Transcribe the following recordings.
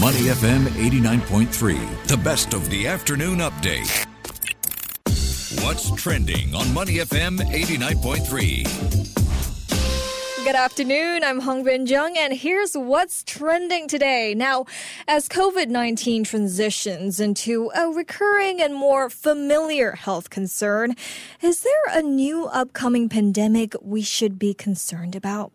Money FM 89.3, the best of the afternoon update. What's trending on Money FM 89.3? Good afternoon. I'm Hongbin Jeong, and here's what's trending today. Now, as COVID 19 transitions into a recurring and more familiar health concern, is there a new upcoming pandemic we should be concerned about?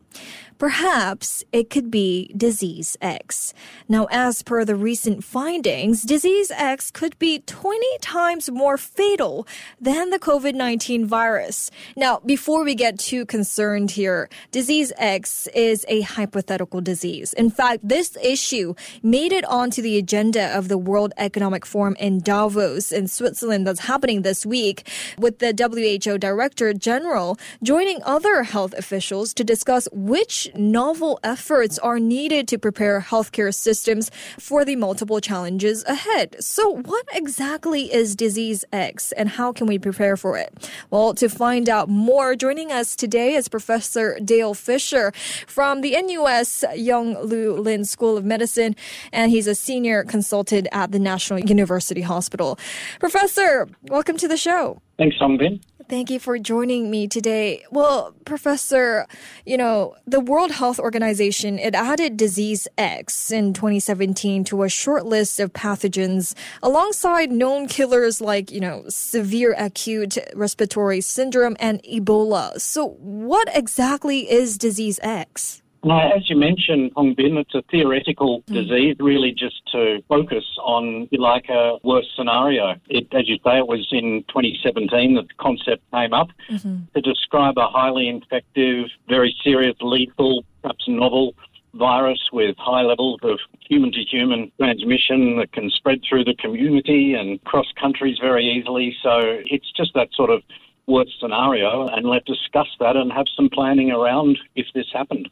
Perhaps it could be disease X. Now, as per the recent findings, disease X could be 20 times more fatal than the COVID 19 virus. Now, before we get too concerned here, disease X is a hypothetical disease. In fact, this issue made it onto the agenda of the World Economic Forum in Davos in Switzerland that's happening this week, with the WHO Director General joining other health officials to discuss which novel efforts are needed to prepare healthcare systems for the multiple challenges ahead. So, what exactly is Disease X and how can we prepare for it? Well, to find out more, joining us today is Professor Dale Fisher from the NUS Yong Loo Lin School of Medicine, and he's a senior consultant at the National University Hospital. Professor, welcome to the show. Thanks, Hongbin. Thank you for joining me today. Well, Professor, you know, the World Health Organization, it added disease X in 2017 to a short list of pathogens alongside known killers like, you know, severe acute respiratory syndrome and Ebola. So what exactly is disease X? Now, as you mentioned, Hongbin, it's a theoretical mm. disease, really just to focus on, like, a worst scenario. It, as you say, it was in 2017 that the concept came up mm-hmm. to describe a highly infective, very serious, lethal, perhaps novel virus with high levels of human to human transmission that can spread through the community and cross countries very easily. So it's just that sort of worst scenario, and let's discuss that and have some planning around if this happened.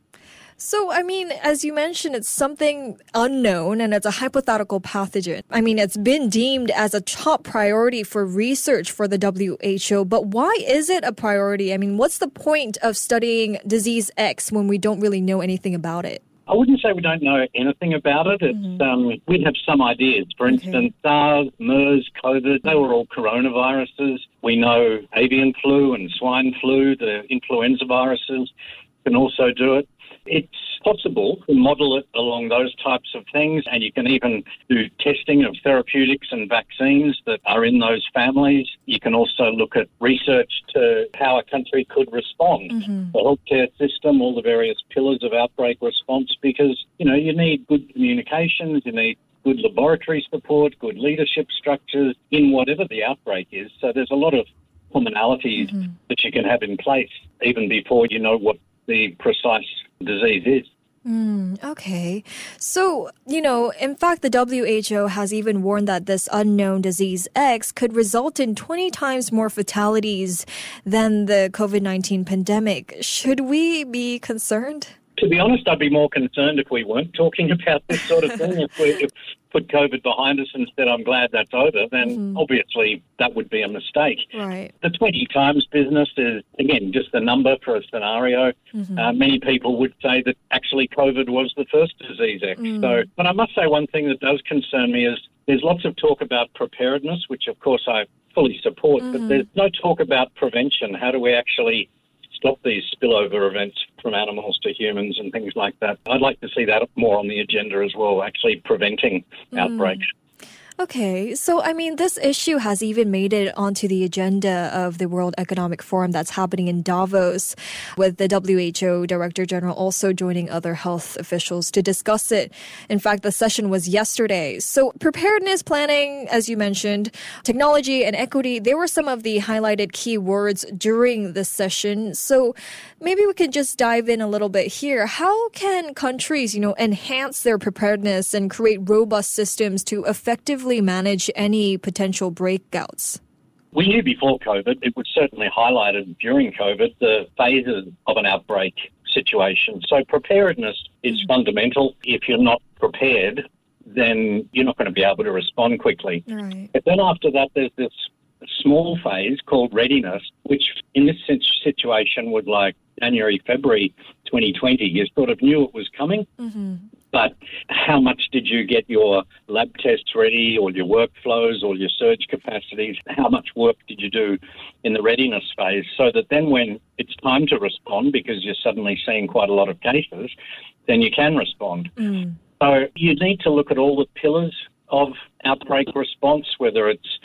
So, I mean, as you mentioned, it's something unknown and it's a hypothetical pathogen. I mean, it's been deemed as a top priority for research for the WHO, but why is it a priority? I mean, what's the point of studying disease X when we don't really know anything about it? I wouldn't say we don't know anything about it. It's, mm-hmm. um, we have some ideas. For instance, okay. SARS, MERS, COVID, they were all coronaviruses. We know avian flu and swine flu, the influenza viruses can also do it. It's possible to model it along those types of things, and you can even do testing of therapeutics and vaccines that are in those families. You can also look at research to how a country could respond, mm-hmm. the healthcare system, all the various pillars of outbreak response, because you know you need good communications, you need good laboratory support, good leadership structures in whatever the outbreak is. So there's a lot of commonalities mm-hmm. that you can have in place even before you know what the precise disease is. Mm, okay. So, you know, in fact, the WHO has even warned that this unknown disease X could result in 20 times more fatalities than the COVID 19 pandemic. Should we be concerned? To be honest, I'd be more concerned if we weren't talking about this sort of thing. if, we, put COVID behind us and said, I'm glad that's over, then mm-hmm. obviously that would be a mistake. Right. The 20 times business is, again, just a number for a scenario. Mm-hmm. Uh, many people would say that actually COVID was the first disease X. Mm. So, but I must say one thing that does concern me is there's lots of talk about preparedness, which of course I fully support, mm-hmm. but there's no talk about prevention. How do we actually stop these spillover events from animals to humans and things like that. I'd like to see that more on the agenda as well, actually preventing mm. outbreaks. Okay, so I mean, this issue has even made it onto the agenda of the World Economic Forum that's happening in Davos, with the WHO Director General also joining other health officials to discuss it. In fact, the session was yesterday. So, preparedness planning, as you mentioned, technology and equity, they were some of the highlighted key words during the session. So, maybe we can just dive in a little bit here. How can countries, you know, enhance their preparedness and create robust systems to effectively manage any potential breakouts? We knew before COVID, it was certainly highlighted during COVID, the phases of an outbreak situation. So preparedness is mm-hmm. fundamental. If you're not prepared, then you're not going to be able to respond quickly. Right. But then after that, there's this small phase called readiness, which in this situation would like January, February 2020, you sort of knew it was coming. Mm-hmm. But how much did you get your lab tests ready, or your workflows, or your surge capacities? How much work did you do in the readiness phase so that then when it's time to respond, because you're suddenly seeing quite a lot of cases, then you can respond. Mm. So you need to look at all the pillars of outbreak response, whether it's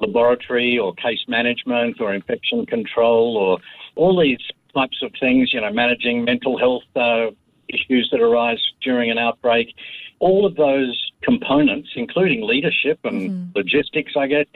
laboratory or case management or infection control or all these types of things, you know, managing mental health uh, issues that arise during an outbreak. All of those components, including leadership and mm-hmm. logistics, I guess,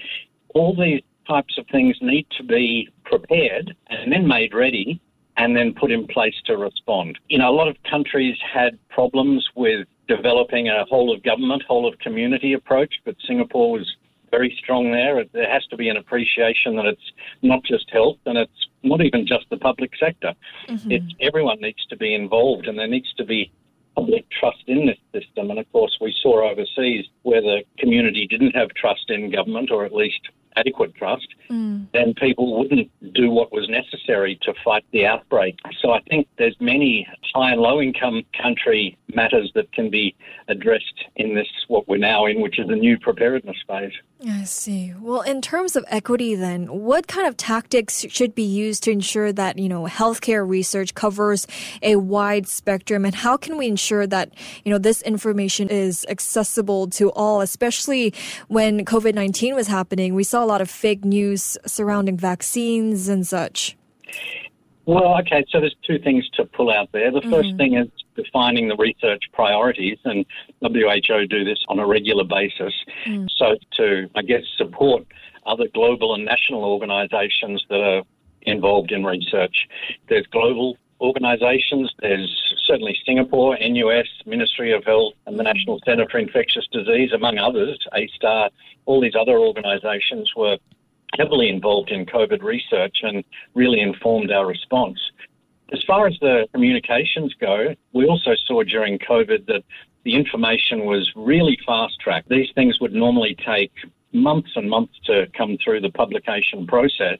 all these types of things need to be prepared and then made ready and then put in place to respond. You know, a lot of countries had problems with developing a whole of government, whole of community approach, but Singapore was very strong there. There has to be an appreciation that it's not just health and it's not even just the public sector. Mm-hmm. It's everyone needs to be involved and there needs to be public trust in this system. And of course, we saw overseas where the community didn't have trust in government or at least adequate trust, mm. then people wouldn't do what was necessary to fight the outbreak. So I think there's many high and low income country matters that can be addressed in this what we're now in, which is the new preparedness phase. I see. Well, in terms of equity, then, what kind of tactics should be used to ensure that you know healthcare research covers a wide spectrum, and how can we ensure that you know this information is accessible to all, especially when COVID nineteen was happening? We saw lot of fake news surrounding vaccines and such. Well, okay, so there's two things to pull out there. The mm-hmm. first thing is defining the research priorities, and WHO do this on a regular basis. Mm. So, to, I guess, support other global and national organisations that are involved in research. There's global organisations, there's certainly Singapore, NUS, Ministry of Health, and the. National Centre for Infectious Disease, among others, A*STAR, all these other organisations were heavily involved in COVID research and really informed our response. As far as the communications go, we also saw during COVID that the information was really fast tracked. These things would normally take months and months to come through the publication process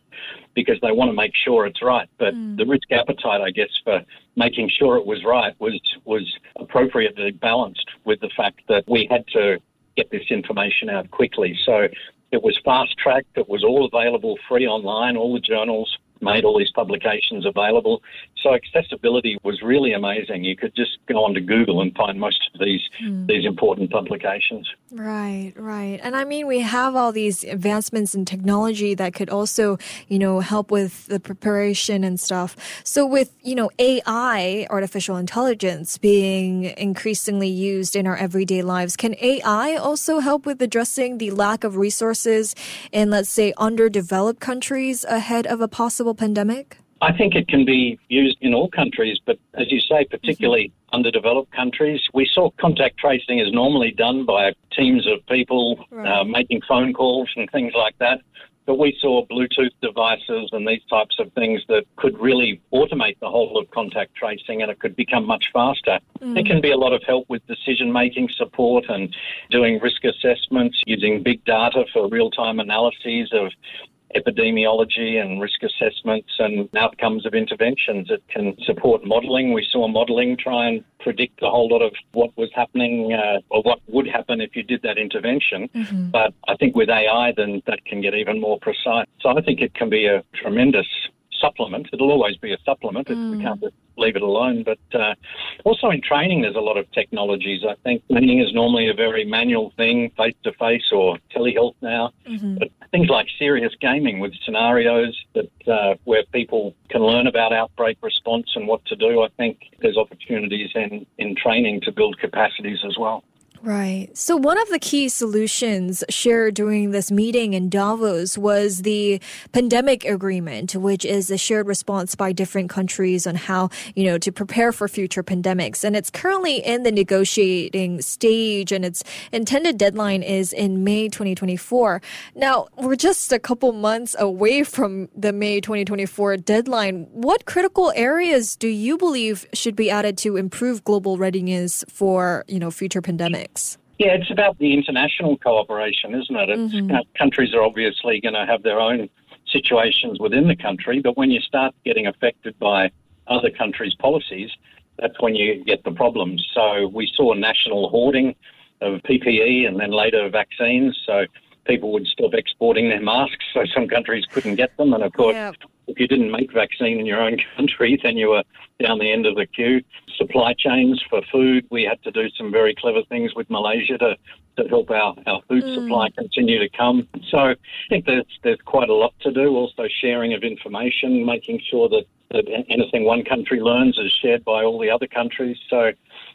because they want to make sure it's right. But mm. the risk appetite, I guess, for making sure it was right was was appropriately balanced with the fact that we had to get this information out quickly. So it was fast tracked. It was all available free online. All the journals made all these publications available. So accessibility was really amazing. You could just go onto Google and find most of these mm. these important publications. Right, right. And I mean we have all these advancements in technology that could also, you know, help with the preparation and stuff. So with, you know, AI, artificial intelligence being increasingly used in our everyday lives, can AI also help with addressing the lack of resources in let's say underdeveloped countries ahead of a possible pandemic? I think it can be used in all countries, but as you say, particularly mm-hmm. underdeveloped countries, we saw contact tracing is normally done by teams of people right. uh, making phone calls and things like that. But we saw Bluetooth devices and these types of things that could really automate the whole of contact tracing and it could become much faster. Mm. It can be a lot of help with decision making support and doing risk assessments using big data for real time analyses of epidemiology and risk assessments and outcomes of interventions. It can support modelling. We saw modelling try and predict a whole lot of what was happening uh, or what would happen if you did that intervention. Mm-hmm. But I think with AI, then that can get even more precise. So I think it can be a tremendous supplement. It'll always be a supplement. Mm. We can't leave it alone. But uh, also in training, there's a lot of technologies. I think training is normally a very manual thing, face to face or telehealth now. Mm-hmm. But things like serious gaming with scenarios that uh, where people can learn about outbreak response and what to do. I think there's opportunities in, in training to build capacities as well. Right. So, one of the key solutions shared during this meeting in Davos was the pandemic agreement, which is a shared response by different countries on how, you know, to prepare for future pandemics. And it's currently in the negotiating stage, and its intended deadline is in May 2024. Now, we're just a couple months away from the May 2024 deadline. What critical areas do you believe should be added to improve global readiness for, you know, future pandemics? Yeah, it's about the international cooperation, isn't it? Mm-hmm. countries are obviously going to have their own situations within the country, but when you start getting affected by other countries' policies, that's when you get the problems. So we saw national hoarding of PPE and then later vaccines. So people would stop exporting their masks, so some countries couldn't get them. And of course, yep. If you didn't make vaccine in your own country, then you were down the end of the queue. Supply chains for food, we had to do some very clever things with Malaysia to, to help our, our food mm. supply continue to come. So I think there's, there's quite a lot to do. Also, sharing of information, making sure that, that anything one country learns is shared by all the other countries. So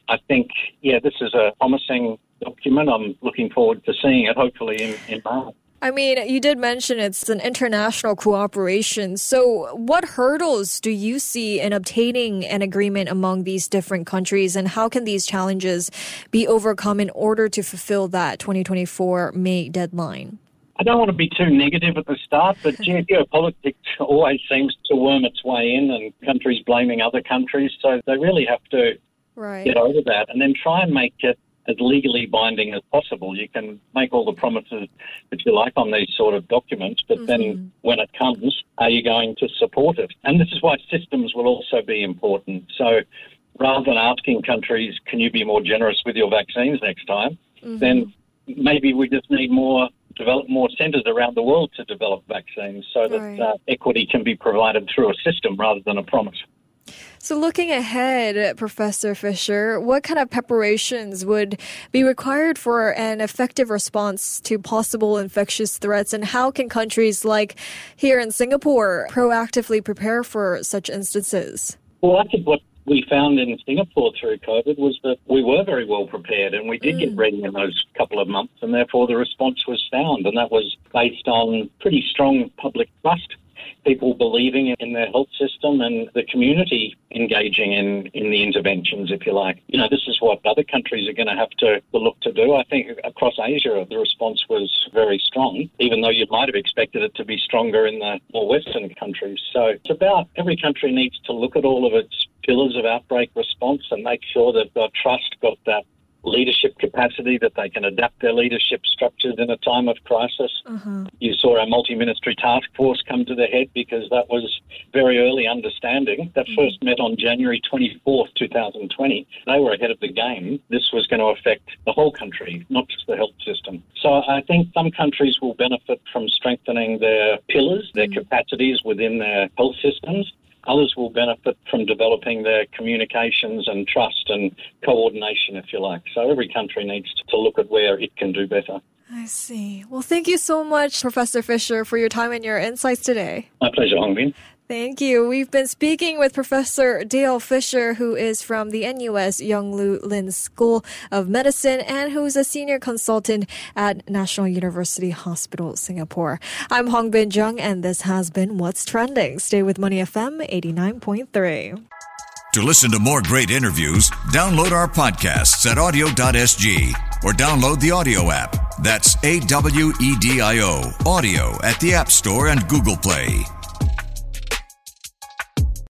I think, yeah, this is a promising document. I'm looking forward to seeing it, hopefully, in, in March. I mean, you did mention it's an international cooperation. So, what hurdles do you see in obtaining an agreement among these different countries, and how can these challenges be overcome in order to fulfill that 2024 May deadline? I don't want to be too negative at the start, but geopolitics always seems to worm its way in, and countries blaming other countries. So they really have to right. get over that, and then try and make it as legally binding as possible. You can make all the promises that you like on these sort of documents, but mm-hmm. then when it comes, are you going to support it? And this is why systems will also be important. So rather than asking countries, can you be more generous with your vaccines next time, mm-hmm. then maybe we just need more develop more centres around the world to develop vaccines so that right. uh, equity can be provided through a system rather than a promise. So, looking ahead, Professor Fisher, what kind of preparations would be required for an effective response to possible infectious threats, and how can countries like here in Singapore proactively prepare for such instances? Well, I think what we found in Singapore through COVID was that we were very well prepared and we did mm. get ready in those couple of months, and therefore the response was sound, and that was based on pretty strong public trust people believing in their health system and the community engaging in, in the interventions, if you like. You know, this is what other countries are going to have to look to do. I think across Asia, the response was very strong, even though you might have expected it to be stronger in the more Western countries. So it's about every country needs to look at all of its pillars of outbreak response and make sure they've got trust, got that leadership capacity, that they can adapt their leadership structures in a time of crisis. Uh-huh. You saw our multi ministry task force come to the head because that was very early understanding. That mm-hmm. first met on January 24th, 2020. They were ahead of the game. This was going to affect the whole country, not just the health system. So I think some countries will benefit from strengthening their pillars, their mm-hmm. capacities within their health systems. Others will benefit from developing their communications and trust and coordination, if you like. So every country needs to look at where it can do better. I see. Well, thank you so much, Professor Fisher, for your time and your insights today. My pleasure, Hongbin. Thank you. We've been speaking with Professor Dale Fisher, who is from the NUS Yong Loo Lin School of Medicine and who's a senior consultant at National University Hospital, Singapore. I'm Hongbin Jeong, and this has been What's Trending. Stay with Money FM 89.3. To listen to more great interviews, download our podcasts at awedio.sg or download the AWEDIO app. That's A W E D I O, AWEDIO at the App Store and Google Play.